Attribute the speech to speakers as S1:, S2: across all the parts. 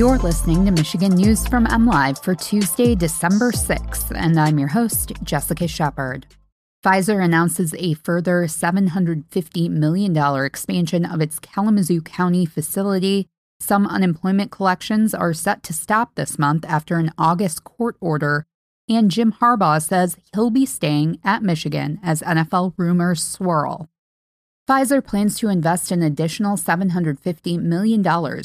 S1: You're listening to Michigan News from MLive for Tuesday, December 6th, and I'm your host, Jessica Shepard. Pfizer announces a further $750 million expansion of its Kalamazoo County facility. Some unemployment collections are set to stop this month after an August court order, and Jim Harbaugh says he'll be staying at Michigan as NFL rumors swirl. Pfizer plans to invest an additional $750 million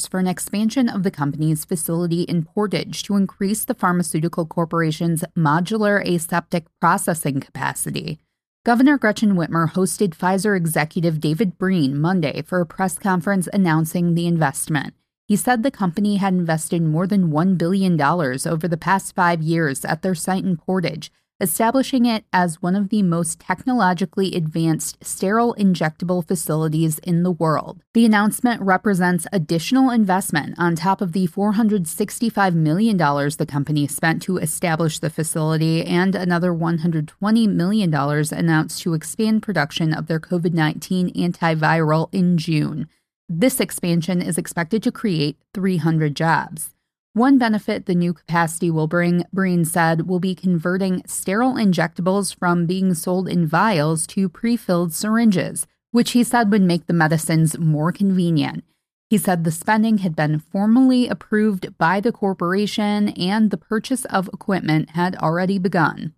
S1: for an expansion of the company's facility in Portage to increase the pharmaceutical corporation's modular aseptic processing capacity. Governor Gretchen Whitmer hosted Pfizer executive David Breen Monday for a press conference announcing the investment. He said the company had invested more than $1 billion over the past five years at their site in Portage establishing it as one of the most technologically advanced sterile injectable facilities in the world. The announcement represents additional investment on top of the $465 million the company spent to establish the facility and another $120 million announced to expand production of their COVID 19 antiviral in June. This expansion is expected to create 300 jobs. One benefit the new capacity will bring, Breen said, will be converting sterile injectables from being sold in vials to pre filled syringes, which he said would make the medicines more convenient. He said the spending had been formally approved by the corporation and the purchase of equipment had already begun.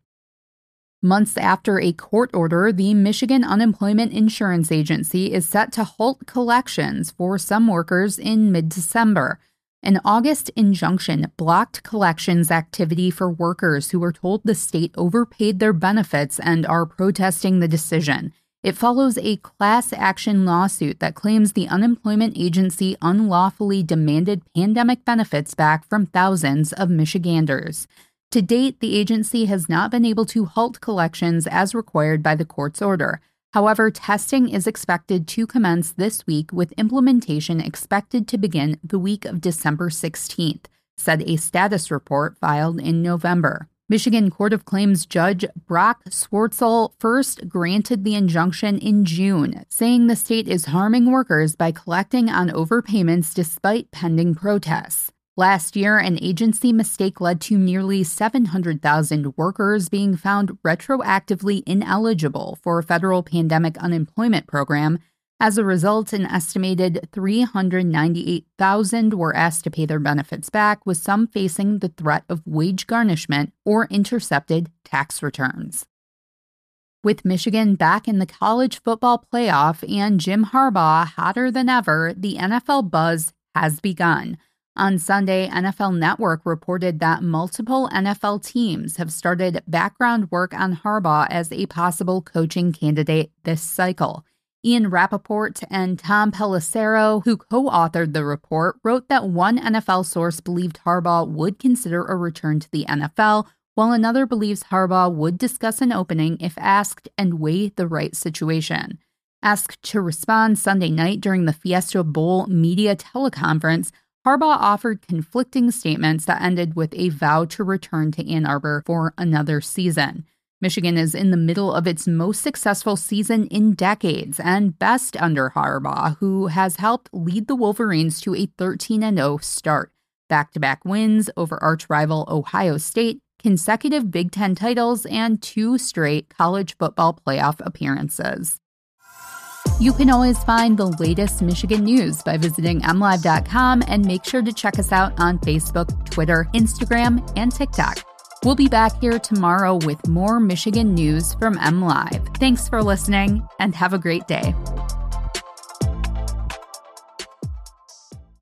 S1: Months after a court order, the Michigan Unemployment Insurance Agency is set to halt collections for some workers in mid December. An August injunction blocked collections activity for workers who were told the state overpaid their benefits and are protesting the decision. It follows a class action lawsuit that claims the unemployment agency unlawfully demanded pandemic benefits back from thousands of Michiganders. To date, the agency has not been able to halt collections as required by the court's order. However, testing is expected to commence this week with implementation expected to begin the week of December 16th, said a status report filed in November. Michigan Court of Claims Judge Brock Swartzle first granted the injunction in June, saying the state is harming workers by collecting on overpayments despite pending protests. Last year, an agency mistake led to nearly 700,000 workers being found retroactively ineligible for a federal pandemic unemployment program. As a result, an estimated 398,000 were asked to pay their benefits back, with some facing the threat of wage garnishment or intercepted tax returns. With Michigan back in the college football playoff and Jim Harbaugh hotter than ever, the NFL buzz has begun. On Sunday, NFL Network reported that multiple NFL teams have started background work on Harbaugh as a possible coaching candidate this cycle. Ian Rapoport and Tom Pelissero, who co authored the report, wrote that one NFL source believed Harbaugh would consider a return to the NFL, while another believes Harbaugh would discuss an opening if asked and weigh the right situation. Asked to respond Sunday night during the Fiesta Bowl media teleconference, Harbaugh offered conflicting statements that ended with a vow to return to Ann Arbor for another season. Michigan is in the middle of its most successful season in decades and best under Harbaugh, who has helped lead the Wolverines to a 13 0 start. Back to back wins over arch rival Ohio State, consecutive Big Ten titles, and two straight college football playoff appearances. You can always find the latest Michigan news by visiting mlive.com and make sure to check us out on Facebook, Twitter, Instagram, and TikTok. We'll be back here tomorrow with more Michigan news from MLive. Thanks for listening and have a great day.